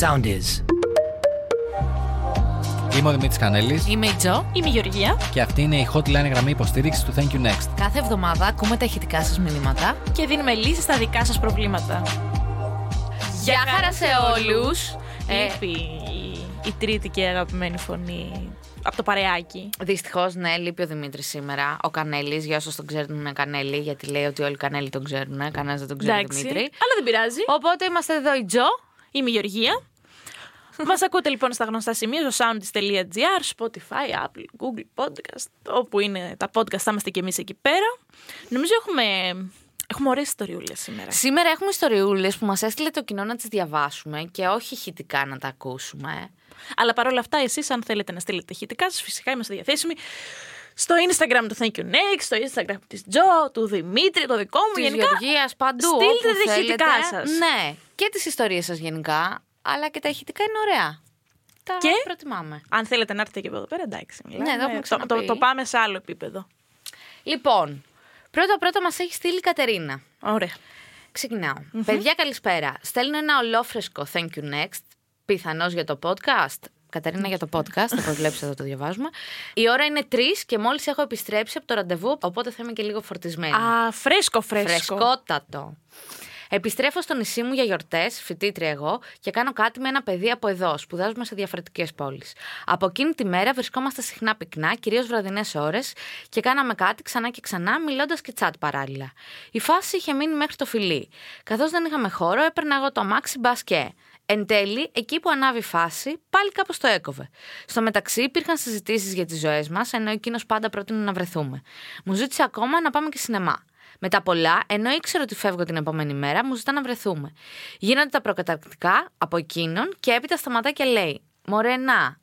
Sound is. Είμαι ο Δημήτρης Κανέλης Είμαι η Τζο. Είμαι η Γεωργία και αυτή είναι η hotline γραμμή υποστήριξης του Thank you Next. Κάθε εβδομάδα ακούμε τα ηχητικά σας μηνύματα. και δίνουμε λύσεις στα δικά σας προβλήματα. Γεια χαρά σε όλους. Ε, Λείπει η, η τρίτη και αγαπημένη φωνή από το παρεάκι. Δυστυχώς, ναι, λείπει ο Δημήτρης σήμερα. Ο Κανέλης, για όσους τον ξέρουν, είναι Κανέλη, γιατί λέει ότι όλοι οι Κανέλη τον ξέρουν. Κανένας δεν τον ξέρει Εντάξει, Δημήτρη. αλλά δεν πειράζει. Οπότε είμαστε εδώ η Τζο. Είμαι η Γεωργία. Μας ακούτε λοιπόν στα γνωστά σημεία στο soundis.gr, Spotify, Apple, Google Podcast, όπου είναι τα podcast θα είμαστε και εμείς εκεί πέρα. Νομίζω έχουμε, έχουμε ωραίες ιστοριούλες σήμερα. Σήμερα έχουμε ιστοριούλες που μας έστειλε το κοινό να τις διαβάσουμε και όχι ηχητικά να τα ακούσουμε. Αλλά παρόλα αυτά, εσείς αν θέλετε να στείλετε ηχητικά σας, φυσικά είμαστε διαθέσιμοι στο Instagram του Thank You Next, στο Instagram της Τζο, του Δημήτρη, το δικό μου. Της γενικά, Γεωργίας παντού. στείλτε όπου τα ηχητικά θέλετε. σας. Ναι, και τις ιστορίες σας γενικά, αλλά και τα ηχητικά είναι ωραία. Τα Και; προτιμάμε. αν θέλετε να έρθετε και από εδώ πέρα, εντάξει. μιλάμε. Ναι, το έχουμε το, το, ξαναπεί. το πάμε σε άλλο επίπεδο. Λοιπόν, πρώτα-πρώτα μας έχει στείλει η Κατερίνα. Ωραία. Ξεκινάω. Παιδιά, καλησπέρα. Στέλνω ένα ολόφρεσκο thank you next, πιθανώς για το podcast. Κατερίνα για το podcast, θα προβλέψεις εδώ το διαβάζουμε. Η ώρα είναι τρεις και μόλις έχω επιστρέψει από το ραντεβού, οπότε θα είμαι και λίγο φορτισμένη. Α, φρέσκο, φρέσκο. Φρεσκότατο. Επιστρέφω στο νησί μου για γιορτές, φοιτήτρια εγώ, και κάνω κάτι με ένα παιδί από εδώ. Σπουδάζουμε σε διαφορετικές πόλεις. Από εκείνη τη μέρα βρισκόμαστε συχνά πυκνά, κυρίως βραδινές ώρες, και κάναμε κάτι ξανά και ξανά, μιλώντας και τσάτ παράλληλα. Η φάση είχε μείνει μέχρι το φιλί. Καθώς δεν είχαμε χώρο, έπαιρνα εγώ το αμάξι μπα και. Εν τέλει, εκεί που ανάβει η φάση, πάλι κάπως το έκοβε. Στο μεταξύ, υπήρχαν συζητήσεις για τις ζωές μας, ενώ εκείνος πάντα πρότεινε να βρεθούμε. Μου ζήτησε ακόμα να πάμε και σινεμά. Μετά πολλά, ενώ ήξερα ότι φεύγω την επόμενη μέρα, μου ζητά να βρεθούμε. Γίνονται τα προκαταρκτικά από εκείνον και έπειτα σταματά και λέει: Μωρέ, να,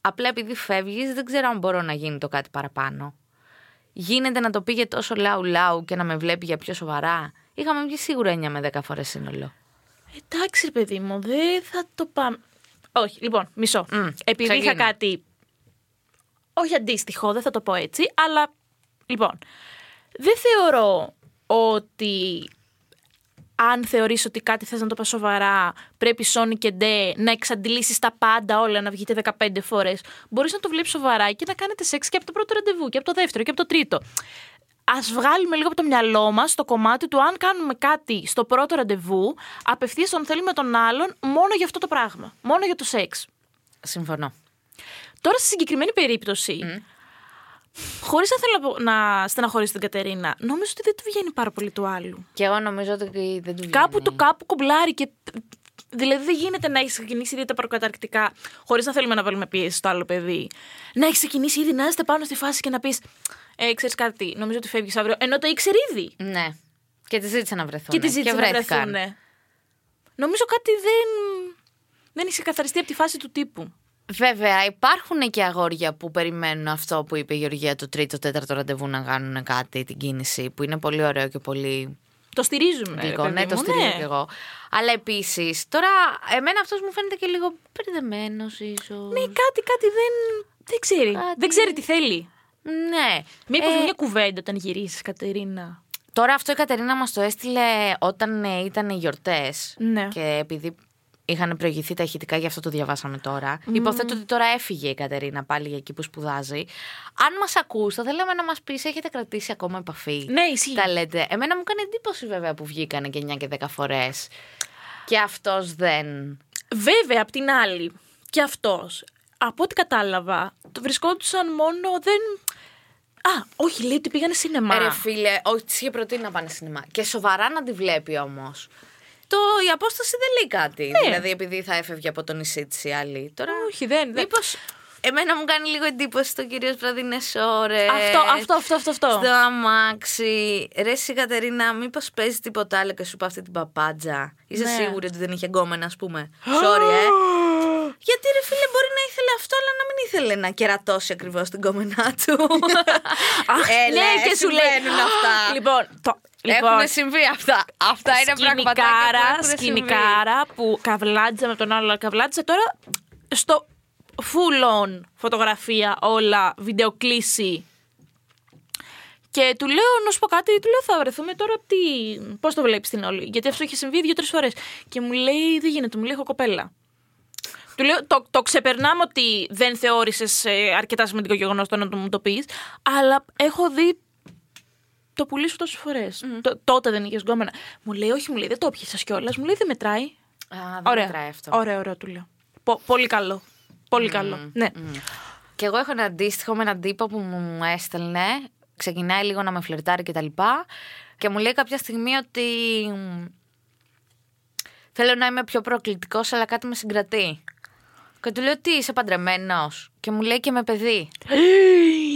απλά επειδή φεύγεις, δεν ξέρω αν μπορώ να γίνει το κάτι παραπάνω. Γίνεται να το πήγε τόσο λαου λαου και να με βλέπει για πιο σοβαρά. Είχαμε βγει σίγουρα 9 με 10 φορές σύνολο. Εντάξει, ρε παιδί μου, δεν θα το πάμε. Όχι, λοιπόν, μισό. Μμ, Επειδή είχα ξεκίνα. κάτι. Όχι αντίστοιχο, δεν θα το πω έτσι, αλλά. Λοιπόν, δεν θεωρώ ότι αν θεωρείς ότι κάτι θες να το πας σοβαρά, πρέπει Sony και ντε να εξαντλήσεις τα πάντα όλα, να βγείτε 15 φορές. Μπορείς να το βλέπεις σοβαρά και να κάνετε σεξ και από το πρώτο ραντεβού και από το δεύτερο και από το τρίτο. Ας βγάλουμε λίγο από το μυαλό μας το κομμάτι του αν κάνουμε κάτι στο πρώτο ραντεβού, απευθείας τον θέλουμε τον άλλον μόνο για αυτό το πράγμα. Μόνο για το σεξ. Συμφωνώ. Τώρα στη συγκεκριμένη περίπτωση, χωρίς να θέλω να πω- να στεναχωρήσω την Κατερίνα, νομίζω ότι δεν του βγαίνει πάρα πολύ του άλλου. Και εγώ νομίζω ότι δεν του βγαίνει. Κάπου το κάπου κουμπλάρει και. Δηλαδή δεν γίνεται να έχεις ξεκινήσει ήδη τα προκαταρκτικά, χωρίς να θέλουμε να βάλουμε πίεση στο άλλο παιδί. Να έχεις ξεκινήσει ήδη να είστε πάνω στη φάση και να πεις: Ε, ξέρεις κάτι, νομίζω ότι φεύγεις αύριο. Ενώ το ήξερε ήδη. Ναι. Και τη ζήτησε να βρεθούν. Και τη ζήτησε να βρέθηκαν. βρεθούν. Νομίζω κάτι δεν. Δεν έχει καθαριστεί από τη φάση του τύπου. Βέβαια, υπάρχουν και αγόρια που περιμένουν αυτό που είπε η Γεωργία το τρίτο, τέταρτο ραντεβού να κάνουν κάτι, την κίνηση, που είναι πολύ ωραίο και πολύ Το στηρίζουμε. γλυκό. παιδί Ναι, το μου, στηρίζω ναι. κι εγώ. Αλλά επίσης, τώρα, εμένα αυτός μου φαίνεται και λίγο μπερδεμένος, ίσως. Ναι, κάτι, κάτι δεν. Δεν ξέρει. Κάτι- Δεν ξέρει τι θέλει. Ναι. Μήπως Ε, μια κουβέντα όταν γυρίσεις, Κατερίνα; Τώρα αυτό η Κατερίνα μας το έστειλε όταν ε, ήταν οι γιορτές Ναι. και επειδή είχαν προηγηθεί τα ηχητικά, γι' αυτό το διαβάσαμε τώρα. Υποθέτω ότι τώρα έφυγε η Κατερίνα πάλι για εκεί που σπουδάζει. Αν μας ακούς, θα θέλαμε να μας πεις, έχετε κρατήσει ακόμα επαφή; Ναι, ισχύει. Τα λέτε. Εμένα μου κάνει εντύπωση βέβαια που βγήκανε και 9 και 10 φορές. Και αυτός δεν... Βέβαια, απ' την άλλη, και αυτός, από ό,τι κατάλαβα, το βρισκόντουσαν μόνο δεν. Α, όχι, λέει ότι πήγανε σινεμά. Ε, Ρε φίλε, όχι, της είχε προτείνει να πάνε σινεμά. Και σοβαρά να τη βλέπει όμως. Το, η απόσταση δεν λέει κάτι. Δηλαδή, επειδή θα έφευγε από το νησί τη η άλλη. Τώρα. Όχι, δεν. δεν. Μήπως. Εμένα μου κάνει λίγο εντύπωση το κυρίως βραδινές ώρε. Αυτό, αυτό, αυτό, αυτό. αυτό. Στο αμάξι. Ρε, εσύ Κατερίνα, μήπως παίζει τίποτα άλλο και σου είπε αυτή την παπάντζα. Είσαι Ναι. σίγουρη ότι δεν είχε γκόμενα, ας πούμε. Sorry, ε. Γιατί ρε φίλε, μπορεί να ήθελε αυτό, αλλά να μην ήθελε να κερατώσει ακριβώς την κόμενά του. Αχ, Έλα, ναι, και σου λέει. συμβαίνουν αυτά. Λοιπόν, το, λοιπόν Έχουν συμβεί αυτά. Αυτά είναι πραγματάκια που σκηνικάρα, έχουν συμβεί. σκηνικάρα που καβλάτιζα με τον άλλο, αλλά καβλάτιζα τώρα στο full on φωτογραφία, όλα, βιντεοκλήση. Και του λέω, να σου πω κάτι, του λέω θα βρεθούμε τώρα τι... Πώς το βλέπεις την όλη, γιατί αυτό είχε συμβεί δύο-τρεις φορές. Και μου λέει, δεν γίνεται, μου λέει, έχω κοπέλα. Του λέω, το, το ξεπερνάμε ότι δεν θεώρησες αρκετά σημαντικό γεγονός το να το μου το πεις, αλλά έχω δει το πουλί σου τόσες φορές. Τότε δεν είχες γκόμενα. Μου λέει, Όχι, μου λέει, δεν το πιάσα κιόλας. Μου λέει, Δεν μετράει. Α, δεν Ωραία. μετράει αυτό. Ωραία, ωραία, του λέω. Πο- πολύ καλό. Πολύ καλό. Ναι. Και εγώ έχω ένα αντίστοιχο με έναν τύπο που μου έστελνε. Ξεκινάει λίγο να με φλερτάρει και τα λοιπά. Και μου λέει κάποια στιγμή ότι μ, θέλω να είμαι πιο προκλητικός αλλά κάτι με συγκρατεί. Και του λέω τι είσαι παντρεμένος; Και μου λέει και με παιδί.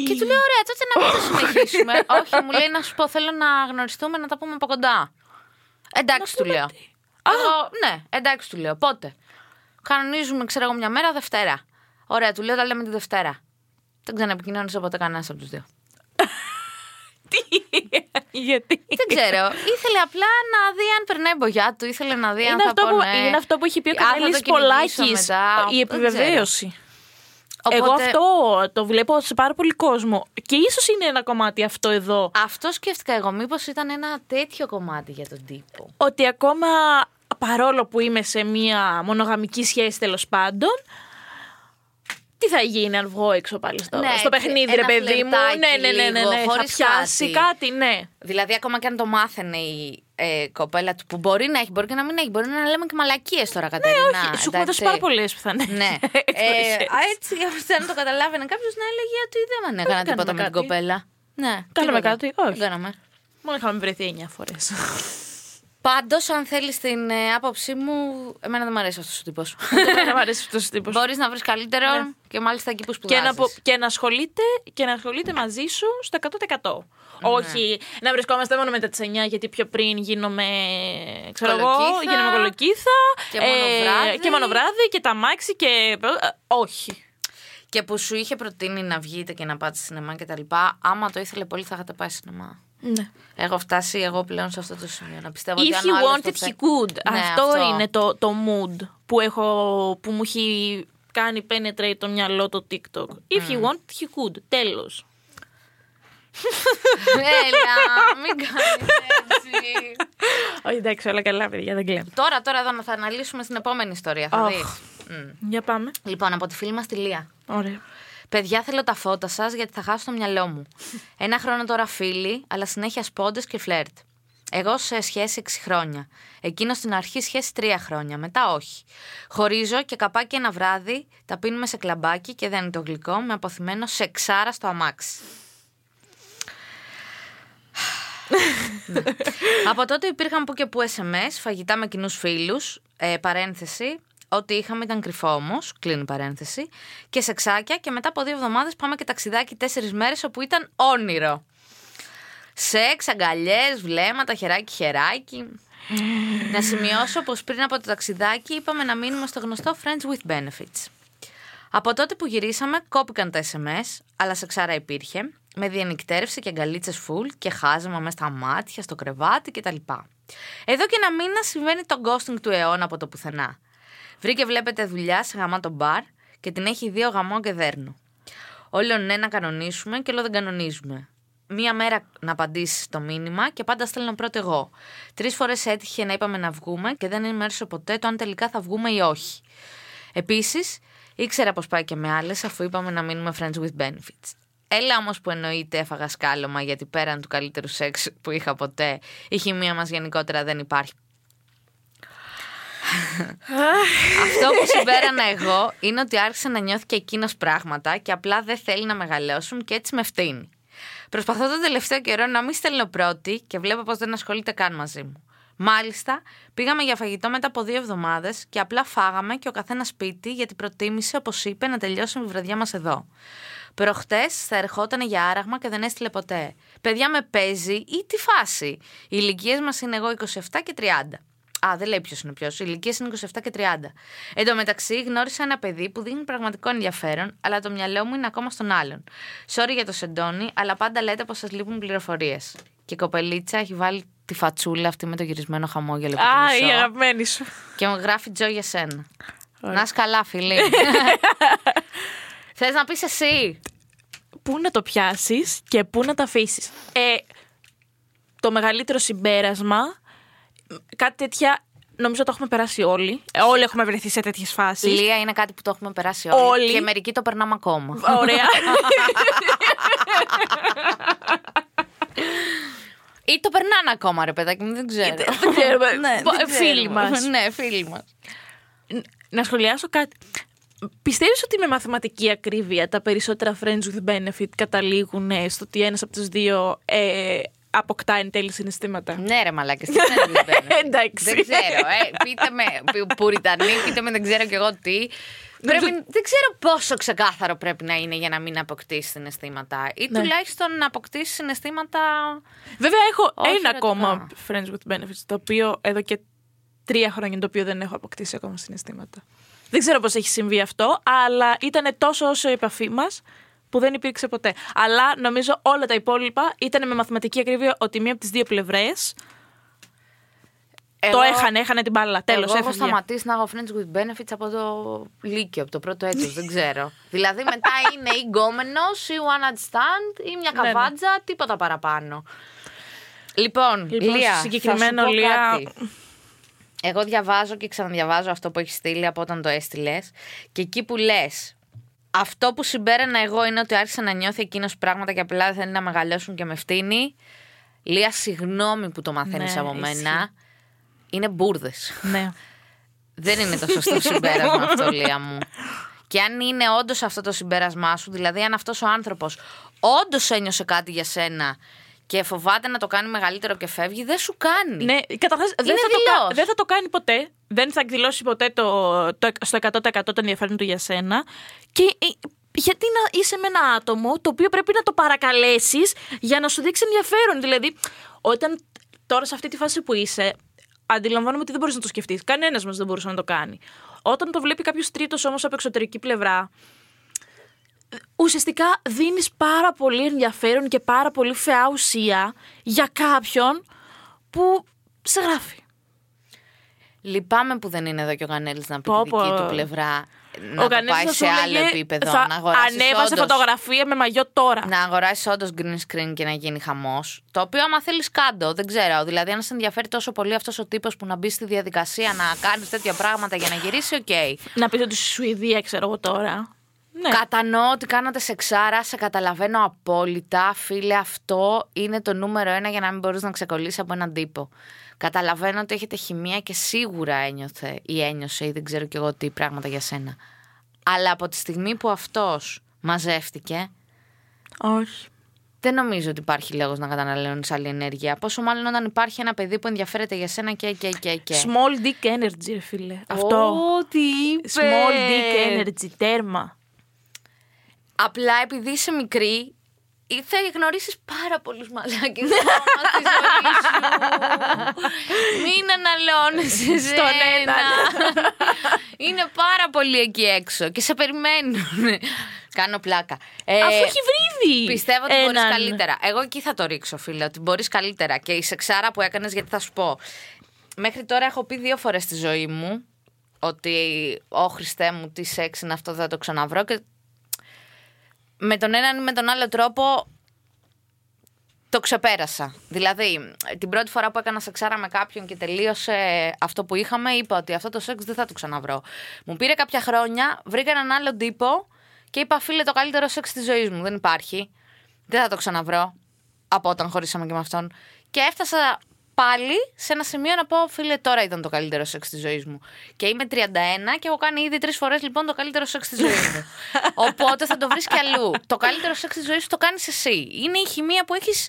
και του λέω ωραία τότε να μην το συνεχίσουμε. Όχι μου λέει να σου πω θέλω να γνωριστούμε να τα πούμε από κοντά. Εντάξει του λέω. Εγώ, ναι, εντάξει του λέω. Πότε; Κανονίζουμε, ξέρω εγώ, μια μέρα Δευτέρα. Ωραία, του λέω τα λέμε τη Δευτέρα. Δεν ξαναεπικοινώνησα ποτέ κανένας από τους δύο. Γιατί; Δεν ξέρω. Ήθελε απλά να δει αν περνάει η μπογιά του, ήθελε να δει αν Είναι θα αυτό, πω που, ναι. είναι αυτό που έχει πει ο Α, θα το Κανέλης κυνηγήσω Πολάκης. μετά. Η Δεν επιβεβαίωση. ξέρω. Εγώ Οπότε, αυτό το βλέπω σε πάρα πολύ κόσμο. Και ίσως είναι ένα κομμάτι αυτό εδώ. Αυτό σκέφτηκα εγώ. Μήπως ήταν ένα τέτοιο κομμάτι για τον τύπο. Ότι ακόμα παρόλο που είμαι σε μια μονογαμική σχέση τέλος πάντων. Τι θα γίνει αν βγω έξω πάλι στο, Ναι, στο παιχνίδι, ρε ένα παιδί μου; φλερτάκι Ναι, ναι, ναι, ναι, λίγο, ναι. Θα χωρίς πιάσει κάτι. κάτι, ναι. Δηλαδή, ακόμα και αν το μάθαινε η ε, κοπέλα του, που μπορεί να έχει, μπορεί και να μην έχει, μπορεί να λέμε και μαλακίες τώρα, Κατερίνα. Ναι, όχι, σου έχω δώσει πάρα πολλές πιθανέ. Ναι. ε, α, έτσι, αν το καταλάβαινε κάποιος να έλεγε ότι δεν με έκανα κάναμε τίποτα με την κάτι. κοπέλα. Ναι. Κάναμε τίποτα. κάτι, όχι. Δεν κάναμε. Μόνο είχαμε βρεθεί 9 φορές. Πάντως, αν θέλεις την ε, άποψή μου, εμένα δεν μου αρέσει αυτός ο τύπος. Δεν μου αρέσει αυτός ο τύπος. Μπορείς να βρεις καλύτερο Ναι. και μάλιστα εκεί που και σπουδάζεις. να, πο- και, να ασχολείται, και να ασχολείται μαζί σου στο 100%. Όχι να βρισκόμαστε μόνο μετά τις 9 γιατί πιο πριν γίνομαι. Ξέρω εγώ, Κολοκύθα. γίνομαι κολοκύθα. Και μόνο βράδυ. και μόνο βράδυ και τα μάξι και. ε, όχι. Και που σου είχε προτείνει να βγείτε και να πάτε σινεμά και τα λοιπά. Άμα το ήθελε πολύ, θα είχατε πάει σινεμά. Ναι. Έχω φτάσει εγώ πλέον σε αυτό το σημείο. Να πιστεύω ότι If αν ο he άλλος wanted, το he θε- could. Ναι, αυτό, είναι το, το mood που, έχω, που μου έχει κάνει penetrate το μυαλό το TikTok. If he wanted, he could. Τέλος. Έλα, μην κάνεις έτσι. Όχι, εντάξει, όλα καλά, παιδιά, δεν κλαίω. τώρα, τώρα εδώ να θα αναλύσουμε στην επόμενη ιστορία. Θα Αχ. δεις. Μμ. Για πάμε. Λοιπόν, από τη φίλη μας τη Λία. Ωραία. Παιδιά, θέλω τα φώτα σας γιατί θα χάσω το μυαλό μου. Ένα χρόνο τώρα φίλοι, αλλά συνέχεια σπόντες και φλερτ. Εγώ σε σχέση 6 χρόνια. Εκείνο στην αρχή σχέση 3 χρόνια. Μετά όχι. Χωρίζω και καπάκι ένα βράδυ τα πίνουμε σε κλαμπάκι και δεν είναι το γλυκό με αποθυμένο σε ξάρα στο αμάξι. Ναι. Από τότε υπήρχαν που και που SMS, φαγητά με κοινούς φίλους, ε, παρένθεση. Ό,τι είχαμε ήταν κρυφό όμως, κλείνει παρένθεση. Και σεξάκια και μετά από δύο εβδομάδες πάμε και ταξιδάκι τέσσερις μέρες όπου ήταν όνειρο. Σεξ, αγκαλιές, βλέμματα, χεράκι, χεράκι. να σημειώσω πως πριν από το ταξιδάκι είπαμε να μείνουμε στο γνωστό Friends with Benefits. Από τότε που γυρίσαμε, κόπηκαν τα SMS, αλλά σεξάρα υπήρχε, με διενυκτέρευση και αγκαλίτσες full και χάζεμα μέσα στα μάτια, στο κρεβάτι κτλ. Εδώ και ένα μήνα συμβαίνει το ghosting του αιώνα από το πουθενά. Βρήκε, βλέπετε, δουλειά σε γαμάτο μπαρ και την έχει δύο γαμό και δέρνο. Όλο ναι να κανονίσουμε και όλο δεν κανονίζουμε. Μία μέρα να απαντήσεις το μήνυμα και πάντα στέλνω πρώτο εγώ. Τρεις φορές έτυχε να είπαμε να βγούμε και δεν ενημέρωσε ποτέ το αν τελικά θα βγούμε ή όχι. Επίσης, ήξερα πως πάει και με άλλες αφού είπαμε να μείνουμε friends with benefits. Έλα όμως που εννοείται έφαγα σκάλωμα γιατί πέραν του καλύτερου σεξ που είχα ποτέ, η χημεία μας γενικότερα δεν υπάρχει. Αυτό που συμπέρανα εγώ είναι ότι άρχισε να νιώθει και εκείνος πράγματα και απλά δεν θέλει να μεγαλώσουν και έτσι με φτύνει. Προσπαθώ το τελευταίο καιρό να μην στέλνω πρώτη και βλέπω πως δεν ασχολείται καν μαζί μου. Μάλιστα, πήγαμε για φαγητό μετά από δύο εβδομάδες και απλά φάγαμε και ο καθένας σπίτι γιατί προτίμησε, όπως είπε, να τελειώσουμε τη βραδιά μας εδώ. Προχτές θα ερχόταν για άραγμα και δεν έστειλε ποτέ. Παιδιά με παίζει ή τι φάση. Οι ηλικίες μας είναι εγώ 27 και 30. Α, δεν λέει ποιος είναι ποιος. Οι ηλικίε είναι 27 και 30. Εν τω μεταξύ, γνώρισα ένα παιδί που δίνει πραγματικό ενδιαφέρον, αλλά το μυαλό μου είναι ακόμα στον άλλον. Sorry για το σεντόνι, αλλά πάντα λέτε πως σας λείπουν πληροφορίες. Και η κοπελίτσα έχει βάλει τη φατσούλα αυτή με το γυρισμένο χαμόγελο. που τη Α, μισώ. η αγαπημένη σου. Και μου γράφει Τζο για σένα. Να είσαι καλά, φίλη. Θες να πεις εσύ; Πού να το πιάσεις και πού να το αφήσεις. Ε, το μεγαλύτερο συμπέρασμα, κάτι τέτοια νομίζω το έχουμε περάσει όλοι. Ε, Όλοι έχουμε βρεθεί σε τέτοιες φάσεις. Λία είναι κάτι που το έχουμε περάσει όλοι. Όλοι. Και μερικοί το περνάμε ακόμα. Ωραία. Ή το περνάνε ακόμα, ρε παιδάκι μου, δεν ξέρω. δεν ξέρουμε. ναι, Μπο- δεν φίλοι ξέρουμε. μας. ναι, φίλοι μας. να σχολιάσω κάτι. Πιστεύεις ότι με μαθηματική ακρίβεια τα περισσότερα friends with benefit καταλήγουν ε, στο ότι ένας από τους δύο ε, αποκτά εν τέλει συναισθήματα. Ναι, ρε μαλάκες, τι friends with benefit. Εντάξει. Δεν ξέρω, ε. Πείτε με, που- πουριτανή, πείτε με δεν ξέρω κι εγώ τι. Πρέπει, δεν ξέρω πόσο ξεκάθαρο πρέπει να είναι για να μην αποκτήσεις συναισθήματα. Ή Ναι. τουλάχιστον να αποκτήσεις συναισθήματα. Βέβαια έχω Όχι, ένα ρε, ακόμα τώρα. friends with benefits, το οποίο εδώ και τρία χρόνια το οποίο δεν έχω αποκτήσει ακόμα συναισθήματα. Δεν ξέρω πώς έχει συμβεί αυτό, αλλά ήταν τόσο όσο η επαφή μας που δεν υπήρξε ποτέ. Αλλά νομίζω όλα τα υπόλοιπα ήταν με μαθηματική ακρίβεια ότι μία από τις δύο πλευρές το έχανε, έχανε την μπάλα. Τέλος, Εγώ έχω έφευγε. σταματήσει να έχω friends with benefits από το Λύκειο, από το πρώτο έτος, δεν ξέρω. δηλαδή μετά είναι ή γκόμενος ή one night stand ή μια Ναι, ναι. καβάτζα, τίποτα παραπάνω. Λοιπόν, Λοιπόν, Λία, στο συγκεκριμένο, θα σου πω Λία- κάτι. Εγώ διαβάζω και ξαναδιαβάζω αυτό που έχεις στείλει από όταν το έστειλες. Και εκεί που λες, αυτό που συμπέρανα εγώ είναι ότι άρχισε να νιώθει εκείνος πράγματα και απλά δεν θέλει να μεγαλώσουν και με φτύνει. Λία, συγγνώμη που το μαθαίνεις Ναι, από ισχύει. μένα. Είναι μπουρδες. Ναι. Δεν είναι το σωστό συμπέρασμα αυτό, Λία μου. Και αν είναι όντως αυτό το συμπέρασμά σου, δηλαδή αν αυτός ο άνθρωπος όντως ένιωσε κάτι για σένα και φοβάται να το κάνει μεγαλύτερο και φεύγει, δεν σου κάνει. Ναι, καταρχάς δεν, Είναι θα το, κα- δηλώς. δεν θα το κάνει ποτέ. Δεν θα εκδηλώσει ποτέ το, το, στο 100% το ενδιαφέρον του για σένα. Και ε, γιατί να είσαι με ένα άτομο το οποίο πρέπει να το παρακαλέσεις για να σου δείξει ενδιαφέρον. Δηλαδή, όταν τώρα σε αυτή τη φάση που είσαι, αντιλαμβάνομαι ότι δεν μπορείς να το σκεφτείς. Κανένας μας δεν μπορούσε να το κάνει. Όταν το βλέπει κάποιος τρίτος όμως από εξωτερική πλευρά, ουσιαστικά δίνεις πάρα πολύ ενδιαφέρον και πάρα πολύ φαιά ουσία για κάποιον που σε γράφει. Λυπάμαι που δεν είναι εδώ και ο Γανέλης να πει Πω, τη δική πω. του πλευρά. Να το Γανέλης πάει θα σε σου άλλο έλεγε, επίπεδο. θα να αγοράσει ανέβασε φωτογραφία με μαγιό τώρα. Να αγοράσει όντως green screen και να γίνει χαμός. Το οποίο, άμα θέλεις, κάντο. Δεν ξέρω. Δηλαδή, αν σε ενδιαφέρει τόσο πολύ αυτός ο τύπος που να μπει στη διαδικασία να κάνεις τέτοια πράγματα για να γυρίσει, οκ. Να πείτε ότι στη Σουηδία, ξέρω εγώ τώρα. Ναι. Κατανοώ ότι κάνατε σεξάρα, σε καταλαβαίνω απόλυτα. Φίλε, αυτό είναι το νούμερο ένα για να μην μπορείς να ξεκολλήσεις από έναν τύπο. Καταλαβαίνω ότι έχετε χημεία και σίγουρα ένιωθε ή ένιωσε ή δεν ξέρω κι εγώ τι πράγματα για σένα. Αλλά από τη στιγμή που αυτός μαζεύτηκε, Όχι. δεν νομίζω ότι υπάρχει λόγος να καταναλώνεις άλλη ενέργεια. Πόσο μάλλον όταν υπάρχει ένα παιδί που ενδιαφέρεται για σένα και και και και. Small dick energy, ρε φίλε. Αυτό. Ω, τι είπε. Small dick energy, τέρμα. Απλά επειδή είσαι μικρή, ή θα γνωρίσεις πάρα πολλούς μαλάκες ακόμα στη ζωή σου. Μην αναλώνεσαι Στον ένα. έναν. Είναι πάρα πολύ εκεί έξω και σε περιμένουν. Κάνω πλάκα. Ε, Αφού έχει βρει ήδη. Πιστεύω ότι μπορείς έναν. καλύτερα. Εγώ εκεί θα το ρίξω, φίλε, ότι μπορείς καλύτερα. Και η σεξάρα που έκανες, γιατί θα σου πω. Μέχρι τώρα έχω πει δύο φορές στη ζωή μου ότι, Ω Χριστέ μου, τι σεξ είναι αυτό, δεν θα το ξαναβρω. Και με τον έναν ή με τον άλλο τρόπο το ξεπέρασα. Δηλαδή, την πρώτη φορά που έκανα σεξάρα με κάποιον και τελείωσε αυτό που είχαμε, είπα ότι αυτό το σεξ δεν θα το ξαναβρω. Μου πήρε κάποια χρόνια, βρήκα έναν άλλον τύπο και είπα, φίλε, το καλύτερο σεξ της ζωής μου. Δεν υπάρχει. Δεν θα το ξαναβρω από όταν χωρίσαμε και με αυτόν. Και έφτασα πάλι σε ένα σημείο να πω, φίλε, τώρα ήταν το καλύτερο σεξ της ζωής μου. Και είμαι 31 και έχω κάνει ήδη τρεις φορές λοιπόν το καλύτερο σεξ της ζωής μου. Οπότε θα το βρεις κι αλλού. Το καλύτερο σεξ της ζωής σου το κάνεις εσύ. Είναι η χημεία που έχεις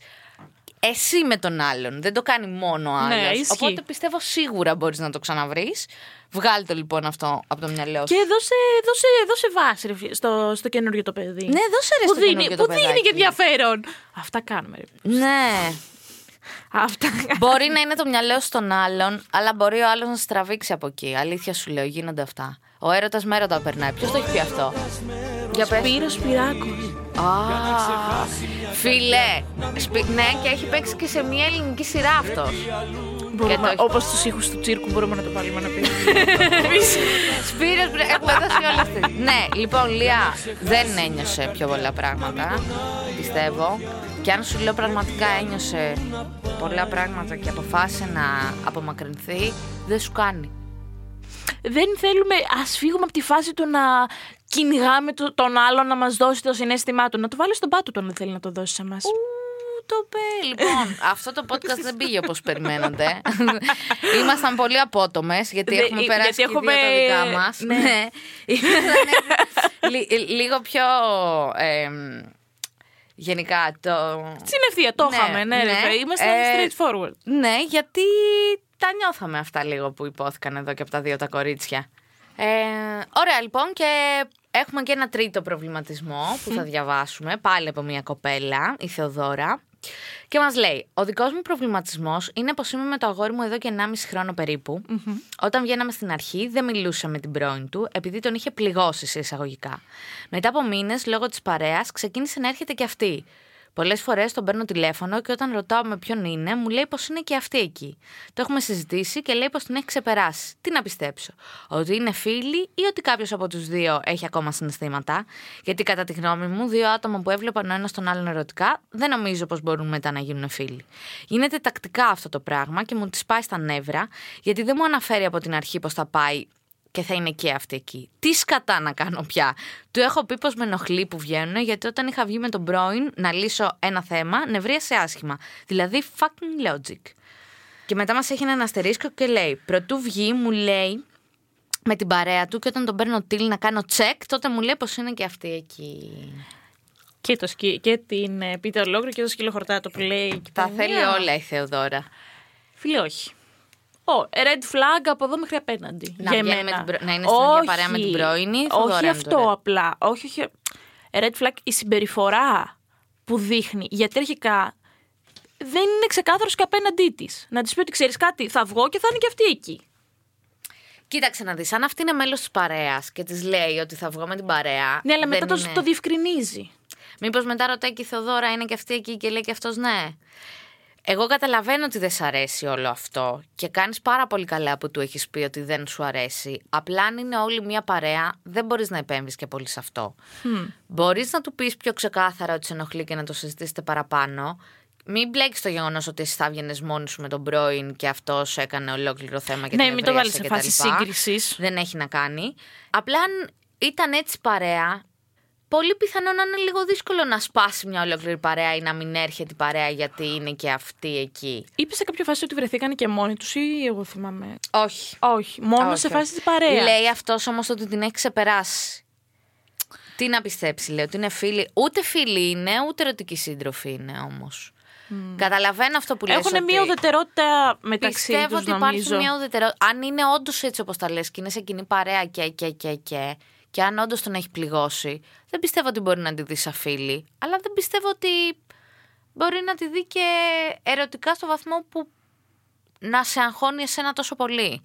εσύ με τον άλλον. Δεν το κάνει μόνο ο άλλος. Ναι, ισχύει. Οπότε πιστεύω σίγουρα μπορείς να το ξαναβρεις. Βγάλει το λοιπόν αυτό από το μυαλό σου. Και δώσε, δώσε, δώσε βάση ρε, φίλε, στο, στο καινούριο το παιδί. Ναι, δώσε ρε που στο δίνει, καινούργιο το που δίνει παιδάκι. και ενδιαφέρον. Αυτά κάνουμε. Ρε. Ναι. Αυτά μπορεί να είναι το μυαλό στον άλλον, αλλά μπορεί ο άλλος να σε τραβήξει από εκεί. Αλήθεια σου λέω, γίνονται αυτά. Ο έρωτας με έρωτα περνάει. Ποιος το έχει πει αυτό; Για πες. Σπύρος Σπυράκος. Α, φίλε. σπι- Ναι, και έχει παίξει και σε μια ελληνική σειρά αυτός. Μπορούμε, το έχει- όπως τους ήχους του τσίρκου μπορούμε να το βάλουμε να πει. Σπύρος, έχουμε δώσει όλα αυτή. ναι, λοιπόν, Λία δεν ένιωσε πιο πολλά πράγματα. Πιστεύω. Και αν σου λέω πραγματικά ένιωσε πολλά πράγματα και αποφάσισε να απομακρυνθεί, δεν σου κάνει. Δεν θέλουμε, ας φύγουμε από τη φάση του να κυνηγάμε το- τον άλλον να μας δώσει το συνέστημά του. Να το βάλει στον πάτο του αν δεν θέλει να το δώσει σε εμάς. Ου, το πέ. Λοιπόν, αυτό το podcast δεν πήγε όπως περιμένατε. Ήμασταν πολύ απότομες γιατί Δε- έχουμε ε, περάσει γιατί και έχουμε- δύο τα δικά μας. ναι. λίγο πιο. εμ, γενικά το. Στην ευθεία, το Ναι, είχαμε. Ναι, ρε, ναι. παιδί, Είμαστε Ε, straightforward. Ναι, γιατί τα νιώθαμε αυτά λίγο που υπόθηκαν εδώ και από τα δύο τα κορίτσια. Ε, ωραία λοιπόν και έχουμε και ένα τρίτο προβληματισμό που θα διαβάσουμε πάλι από μια κοπέλα, η Θεοδώρα. Και μας λέει, ο δικός μου προβληματισμός είναι πως είμαι με το αγόρι μου εδώ και 1,5 χρόνο περίπου. Όταν βγαίναμε στην αρχή δεν μιλούσα με την πρώην του επειδή τον είχε πληγώσει σε εισαγωγικά. Μετά από μήνες λόγω της παρέας ξεκίνησε να έρχεται και αυτή. Πολλές φορές τον παίρνω τηλέφωνο και όταν ρωτάω με ποιον είναι, μου λέει πως είναι και αυτή εκεί. Το έχουμε συζητήσει και λέει πως την έχει ξεπεράσει. Τι να πιστέψω, Ότι είναι φίλοι ή ότι κάποιος από τους δύο έχει ακόμα συναισθήματα; Γιατί κατά τη γνώμη μου, δύο άτομα που έβλεπαν ο ένας τον άλλον ερωτικά, δεν νομίζω πως μπορούν μετά να γίνουν φίλοι. Γίνεται τακτικά αυτό το πράγμα και μου τη πάει στα νεύρα, γιατί δεν μου αναφέρει από την αρχή πώ θα πάει και θα είναι και αυτή εκεί. Τι σκατά να κάνω πια. Του έχω πει πως με ενοχλεί που βγαίνουν, γιατί όταν είχα βγει με τον πρώην να λύσω ένα θέμα, νευρίασε άσχημα. Δηλαδή, fucking logic. Και μετά μας έχει έναν αστερίσκο και λέει: Πρωτού βγει, μου λέει με την παρέα του και όταν τον παίρνω τίλ να κάνω check, τότε μου λέει πως είναι και αυτή εκεί. Και, το σκι... και την ε, Πίτερ Λόγκρ και το σκυλοχορτάτο που λέει. εκεί Τα πέρα. θέλει Μια. όλα η Θεοδώρα. Φίλε, όχι. Ω, red flag από εδώ μέχρι απέναντι. Να για βγαίνει μένα. με την προ- να είναι στην ίδια παρέα με την Όχι. πρώην ή Θοδωρά Όχι είναι το αυτό red? απλά. Όχι, όχι. Red flag η συμπεριφορά που δείχνει. Γιατί αρχικά δεν είναι ξεκάθαρος και απέναντί της. Να της πει ότι ξέρεις κάτι, θα βγω και θα είναι και αυτή εκεί. Κοίταξε να δεις, αν αυτή είναι μέλος της παρέας και της λέει ότι θα βγω με την παρέα. Ναι, αλλά μετά δεν το, είναι... το διευκρινίζει. Μήπως μετά ρωτάει και η Θεοδώρα, είναι και αυτή εκεί και λέει και αυτός ναι. Εγώ καταλαβαίνω ότι δεν σ' αρέσει όλο αυτό και κάνεις πάρα πολύ καλά που του έχεις πει ότι δεν σου αρέσει. Απλά αν είναι όλη μια παρέα, δεν μπορείς να επέμβεις και πολύ σε αυτό. Μπορείς να του πεις πιο ξεκάθαρα ότι σε ενοχλεί και να το συζητήσετε παραπάνω. Μην μπλέκεις το γεγονός ότι εσύ θα έβγαινες μόνη σου με τον πρώην και αυτός έκανε ολόκληρο θέμα και Ναι, την μην το βάλεις ευρίασε σε και τα φάση λοιπά. σύγκρισης. Δεν έχει να κάνει. Απλά αν ήταν έτσι παρέα, πολύ πιθανό να είναι λίγο δύσκολο να σπάσει μια ολόκληρη παρέα ή να μην έρχεται η παρέα γιατί είναι και αυτή εκεί. Είπε σε κάποια φάση ότι βρεθήκαν και μόνοι τους ή εγώ θυμάμαι. Όχι. Όχι, μόνο Όχι, σε όχι. φάση της παρέας. Λέει αυτός όμως ότι την έχει ξεπεράσει. Τι να πιστέψει, λέει, ότι είναι φίλοι. Ούτε φίλοι είναι, ούτε ερωτικοί σύντροφοι είναι όμως. Καταλαβαίνω αυτό που λες Έχουν ότι μια ουδετερότητα μεταξύ Πιστεύω τους, ότι υπάρχει νομίζω. μια ουδετερότητα. Αν είναι όντως έτσι όπως τα λες και είναι σε κοινή παρέα και, και, και, και, και αν όντως τον έχει πληγώσει, δεν πιστεύω ότι μπορεί να τη δει σαν φίλη. Αλλά δεν πιστεύω ότι μπορεί να τη δει και ερωτικά στο βαθμό που να σε αγχώνει εσένα τόσο πολύ.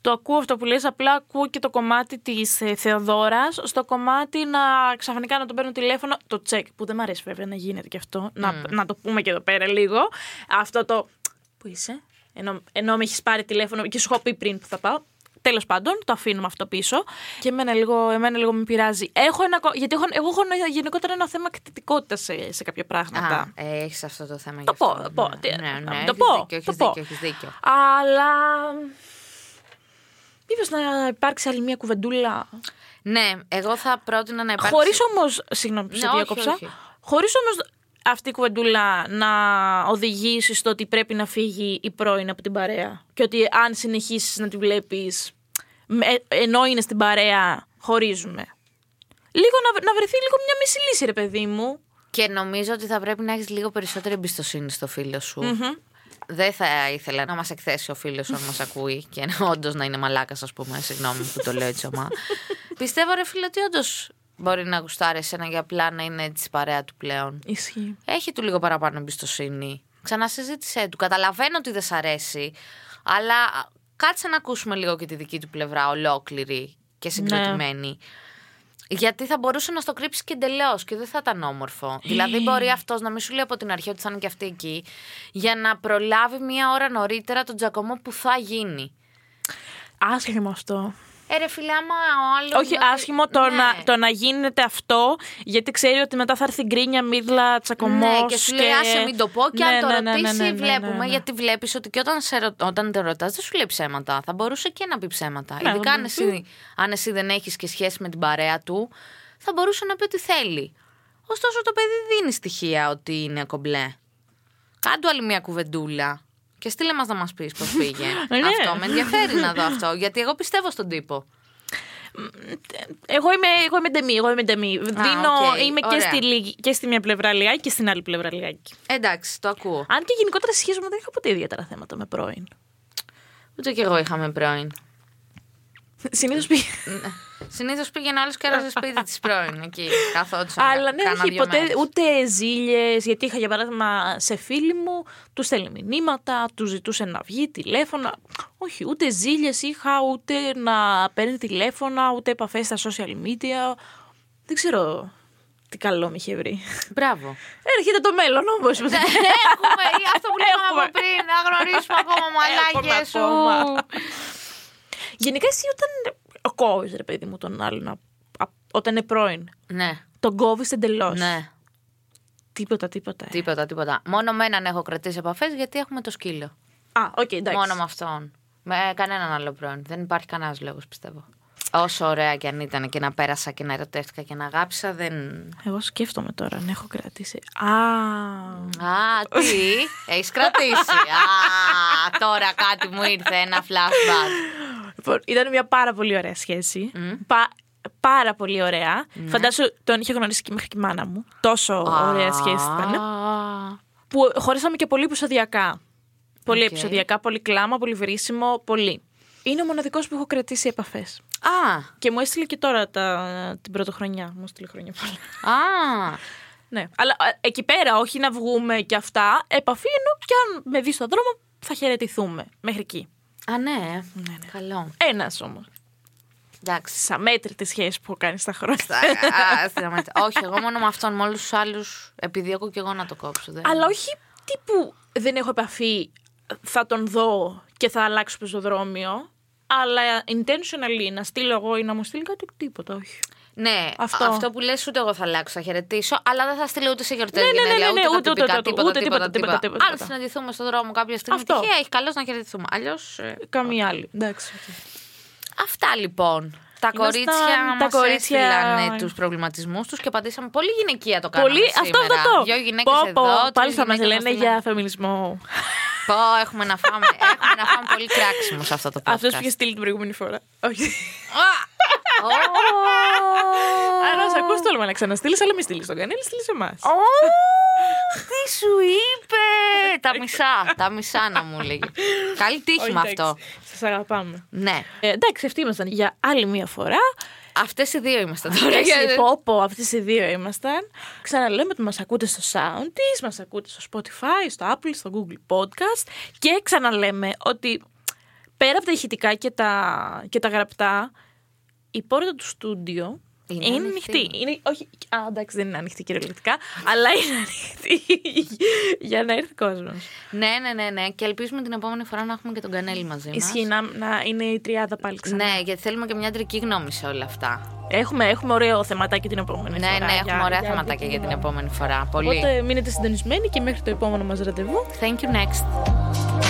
Το ακούω αυτό που λες, απλά ακούω και το κομμάτι της ε, Θεοδόρας στο κομμάτι να ξαφνικά να τον παίρνω τηλέφωνο, το check, που δεν μου αρέσει βέβαια να γίνεται και αυτό, να, να το πούμε και εδώ πέρα λίγο. Αυτό το, πού είσαι, ενώ, ενώ με έχεις πάρει τηλέφωνο και σου έχω πει πριν που θα πάω. Τέλος πάντων, το αφήνουμε αυτό πίσω. Και εμένα λίγο, εμένα λίγο με πειράζει. Έχω ένα, κο- γιατί έχω, εγώ έχω γενικότερα ένα θέμα κτητικότητας σε, σε κάποια πράγματα. Α, ε, έχεις αυτό το θέμα. Το γι' αυτό. πω, το πω. Ναι, Τι- ναι, να ναι, μην το έχεις πω, Δίκιο, το έχεις πω. δίκιο, έχεις δίκιο. Αλλά. Μήπως να υπάρξει άλλη μια κουβεντούλα; Ναι, εγώ θα πρότεινα να υπάρξει. Χωρίς όμω. Συγγνώμη που σε Ναι, όχι, διάκοψα. όχι. Χωρίς όμως αυτή η κουβεντούλα να οδηγήσει στο ότι πρέπει να φύγει η πρώην από την παρέα. Και ότι αν συνεχίσεις να τη βλέπεις ενώ είναι στην παρέα, χωρίζουμε. Λίγο να, να βρεθεί λίγο μια μισή λύση, ρε παιδί μου. Και νομίζω ότι θα πρέπει να έχεις λίγο περισσότερη εμπιστοσύνη στο φίλο σου. Δεν θα ήθελα να μας εκθέσει ο φίλος αν μας ακούει και όντως να είναι μαλάκας, ας πούμε. Συγγνώμη που το λέω έτσι ομά. Πιστεύω, ρε φίλε, ότι όντως μπορεί να γουστάρει εσένα για απλά να είναι έτσι παρέα του πλέον. Ισχύει. Έχει του λίγο παραπάνω εμπιστοσύνη. Ξανασυζήτησέ του. Καταλαβαίνω ότι δεν σ' αρέσει, αλλά κάτσε να ακούσουμε λίγο και τη δική του πλευρά ολόκληρη και συγκροτημένη. Γιατί θα μπορούσε να στο κρύψει και εντελώς και δεν θα ήταν όμορφο. δηλαδή, μπορεί αυτός να μην σου λέει από την αρχή ότι θα είναι και αυτή εκεί, για να προλάβει μία ώρα νωρίτερα τον τζακωμό που θα γίνει. Άσχημο αυτό. Ε, ρε φίλε, άμα ο άλλο. Όχι άσχημο το, να, το να γίνεται αυτό, γιατί ξέρει ότι μετά θα έρθει γκρίνια, μίδλα, τσακωμός. Ναι, και σου λέει, άσε μην το πω. Και Ναι, αν το ναι, ναι, ρωτήσει, ναι, ναι, ναι, βλέπουμε. ναι, ναι. Γιατί βλέπεις ότι και όταν, σε, ρω- όταν το ρωτάς, δεν σου λέει ψέματα. Θα μπορούσε και να πει ψέματα. Ναι, Ειδικά θα αν εσύ, αν εσύ δεν έχεις και σχέση με την παρέα του, θα μπορούσε να πει ότι θέλει. Ωστόσο, το παιδί δίνει στοιχεία ότι είναι κομπλέ. Κάντου άλλη μια κουβεντούλα. Και στείλε μας να μας πεις πώς πήγε. Ναι. Αυτό με ενδιαφέρει να δω αυτό. Γιατί εγώ πιστεύω στον τύπο. Εγώ είμαι, εγώ είμαι ντεμή, εγώ είμαι ντεμή. Δίνω, οκ, είμαι και ωραία. στη, λίγη- και στη μια πλευρά λιγάκι και στην άλλη πλευρά λιγάκι. Εντάξει, το ακούω. Αν και γενικότερα στη σχέση μου δεν είχα ποτέ ιδιαίτερα θέματα με πρώην. Ούτε κι εγώ είχαμε πρώην. Συνήθως πήγα. Συνήθως πήγαινε άλλος και έραζε σπίτι της πρώην εκεί. Καθόντουσαν. Αλλά ναι, κάνα όχι δύο ποτέ μέρες. ούτε ζήλιες. Γιατί είχα για παράδειγμα σε φίλοι μου, του στέλνει μηνύματα, του ζητούσε να βγει τηλέφωνα. Όχι, ούτε ζήλιες είχα, ούτε να παίρνει τηλέφωνα, ούτε επαφές στα social media. Δεν ξέρω τι καλό με είχε βρει. Μπράβο. Έρχεται το μέλλον όμως. Έχουμε ή αυτό που λέγαμε Έχουμε. από πριν, να γνωρίσουμε ακόμα μαλάκια σου. ακόμα. Γενικά εσύ όταν κόβεις, ρε παιδί μου, τον άλλον, α- α- όταν είναι πρώην, Ναι, τον κόβεις εντελώς. ναι. Τίποτα, τίποτα. ε. Τίποτα, τίποτα. Μόνο με έναν έχω κρατήσει επαφές γιατί έχουμε το σκύλο. Α, οκ, εντάξει. Μόνο με αυτόν. Με κανέναν άλλο πρώην. Δεν υπάρχει κανένας λόγος, πιστεύω. Όσο ωραία και αν ήταν και να πέρασα και να ερωτεύτηκα και να αγάπησα, δεν. Εγώ σκέφτομαι τώρα αν έχω κρατήσει. Α. Α, τι, έχεις κρατήσει. Α, τώρα κάτι μου ήρθε, ένα flashback. Λοιπόν, ήταν μια πάρα πολύ ωραία σχέση. Πα- πάρα πολύ ωραία. Φαντάσου τον είχε γνωρίσει και μέχρι και η μάνα μου. Τόσο ωραία σχέση ήταν. Α, Που χωρίσαμε και πολύ επεισοδιακά. Πολύ Οκ. επεισοδιακά, πολύ κλάμα, πολύ βρίσιμο, πολύ. Είναι ο μοναδικός που έχω κρατήσει επαφές. Α, Και μου έστειλε και τώρα τα, την πρωτοχρονιά. Μου έστειλε χρόνια πολλά. α, ναι. Αλλά ε, εκεί πέρα, όχι να βγούμε και αυτά. Επαφή ενώ και αν με δεις στον δρόμο, θα χαιρετηθούμε. Μέχρι εκεί. Α, ναι. Καλό. Ένα όμω. Εντάξει. Τι αμέτρητε σχέσει που έχω κάνεις στα χρόνια. Α, σταματά. Όχι, εγώ μόνο με αυτόν, με όλους τους άλλους επιδιώκω και εγώ να το κόψω. Δεν... Αλλά όχι τύπου δεν έχω επαφή, θα τον δω και θα αλλάξω πεζοδρόμιο. Αλλά intentionally να στείλω εγώ ή να μου στείλει κάτι, τίποτα, όχι. Ναι, Αυτό. αυτό. αυτό που λες ούτε εγώ θα αλλάξω, θα χαιρετήσω, αλλά δεν θα στείλω ούτε σε γιορτέ Ναι, ναι, ναι, γενέθλια, ναι, ούτε, ούτε, ούτε, ούτε, τίποτα, ούτε, τίποτα, τίποτα, τίποτα, τίποτα, τίποτα, Αν τίποτα. συναντηθούμε στον δρόμο κάποια στιγμή, Αυτό. τυχαία, έχει καλώς να χαιρετηθούμε. Αλλιώς. Καμία άλλη. Εντάξει. Αυτά λοιπόν. Τα Ήμασταν κορίτσια τα μας κορίτσια- έστειλαν τους προβληματισμούς τους και απαντήσαμε πολύ γυναικεία το κάναμε Πολύ, σήμερα. αυτό αυτό το. Δυο γυναίκες Πω, πω, εδώ, πάλι τρεις θα μας γυναίκες λένε στείλαν. για φεμινισμό. Πω, έχουμε να φάμε, έχουμε να φάμε πολύ κράξιμο σε αυτό το podcast. Αυτός που είχε στείλει την προηγούμενη φορά. Όχι. Ω! Άρα, σε ακούς τόλμα να ξαναστείλεις, αλλά μην στείλεις τον κανένα, στείλεις εμάς. Ω, Τι σου είπε! Τα μισά, τα μισά να μου λέγει. Καλή τύχη με αυτό. Σας αγαπάμε. Ναι. Ε, εντάξει, αυτοί ήμασταν για άλλη μία φορά. Αυτές οι δύο είμαστε τώρα. Εσύ, γιατί- πω, πω, αυτές οι δύο ήμασταν. Ξαναλέμε ότι μας ακούτε στο Soundis, μας ακούτε στο Spotify, στο Apple, στο Google Podcast και ξαναλέμε ότι πέρα από τα ηχητικά και τα, και τα γραπτά, η πόρτα του στούντιο Είναι είναι, ανοιχτή. ανοιχτή. Είναι, όχι, α, εντάξει, δεν είναι ανοιχτή κυριολεκτικά, αλλά είναι ανοιχτή για να έρθει κόσμος. Ναι, ναι, ναι, ναι. Και ελπίζουμε την επόμενη φορά να έχουμε και τον Κανέλη μαζί μας. Ισχύει να, να είναι η τριάδα πάλι ξανά. Ναι, γιατί θέλουμε και μια αντρική γνώμη σε όλα αυτά. Έχουμε, έχουμε ωραίο θεματάκι την επόμενη Ναι, φορά. ναι, έχουμε για- ωραία για θεματάκια για την αντρική επόμενη φορά. Πολύ. Οπότε μείνετε συντονισμένοι και μέχρι το επόμενο μας ραντεβού. Thank you next.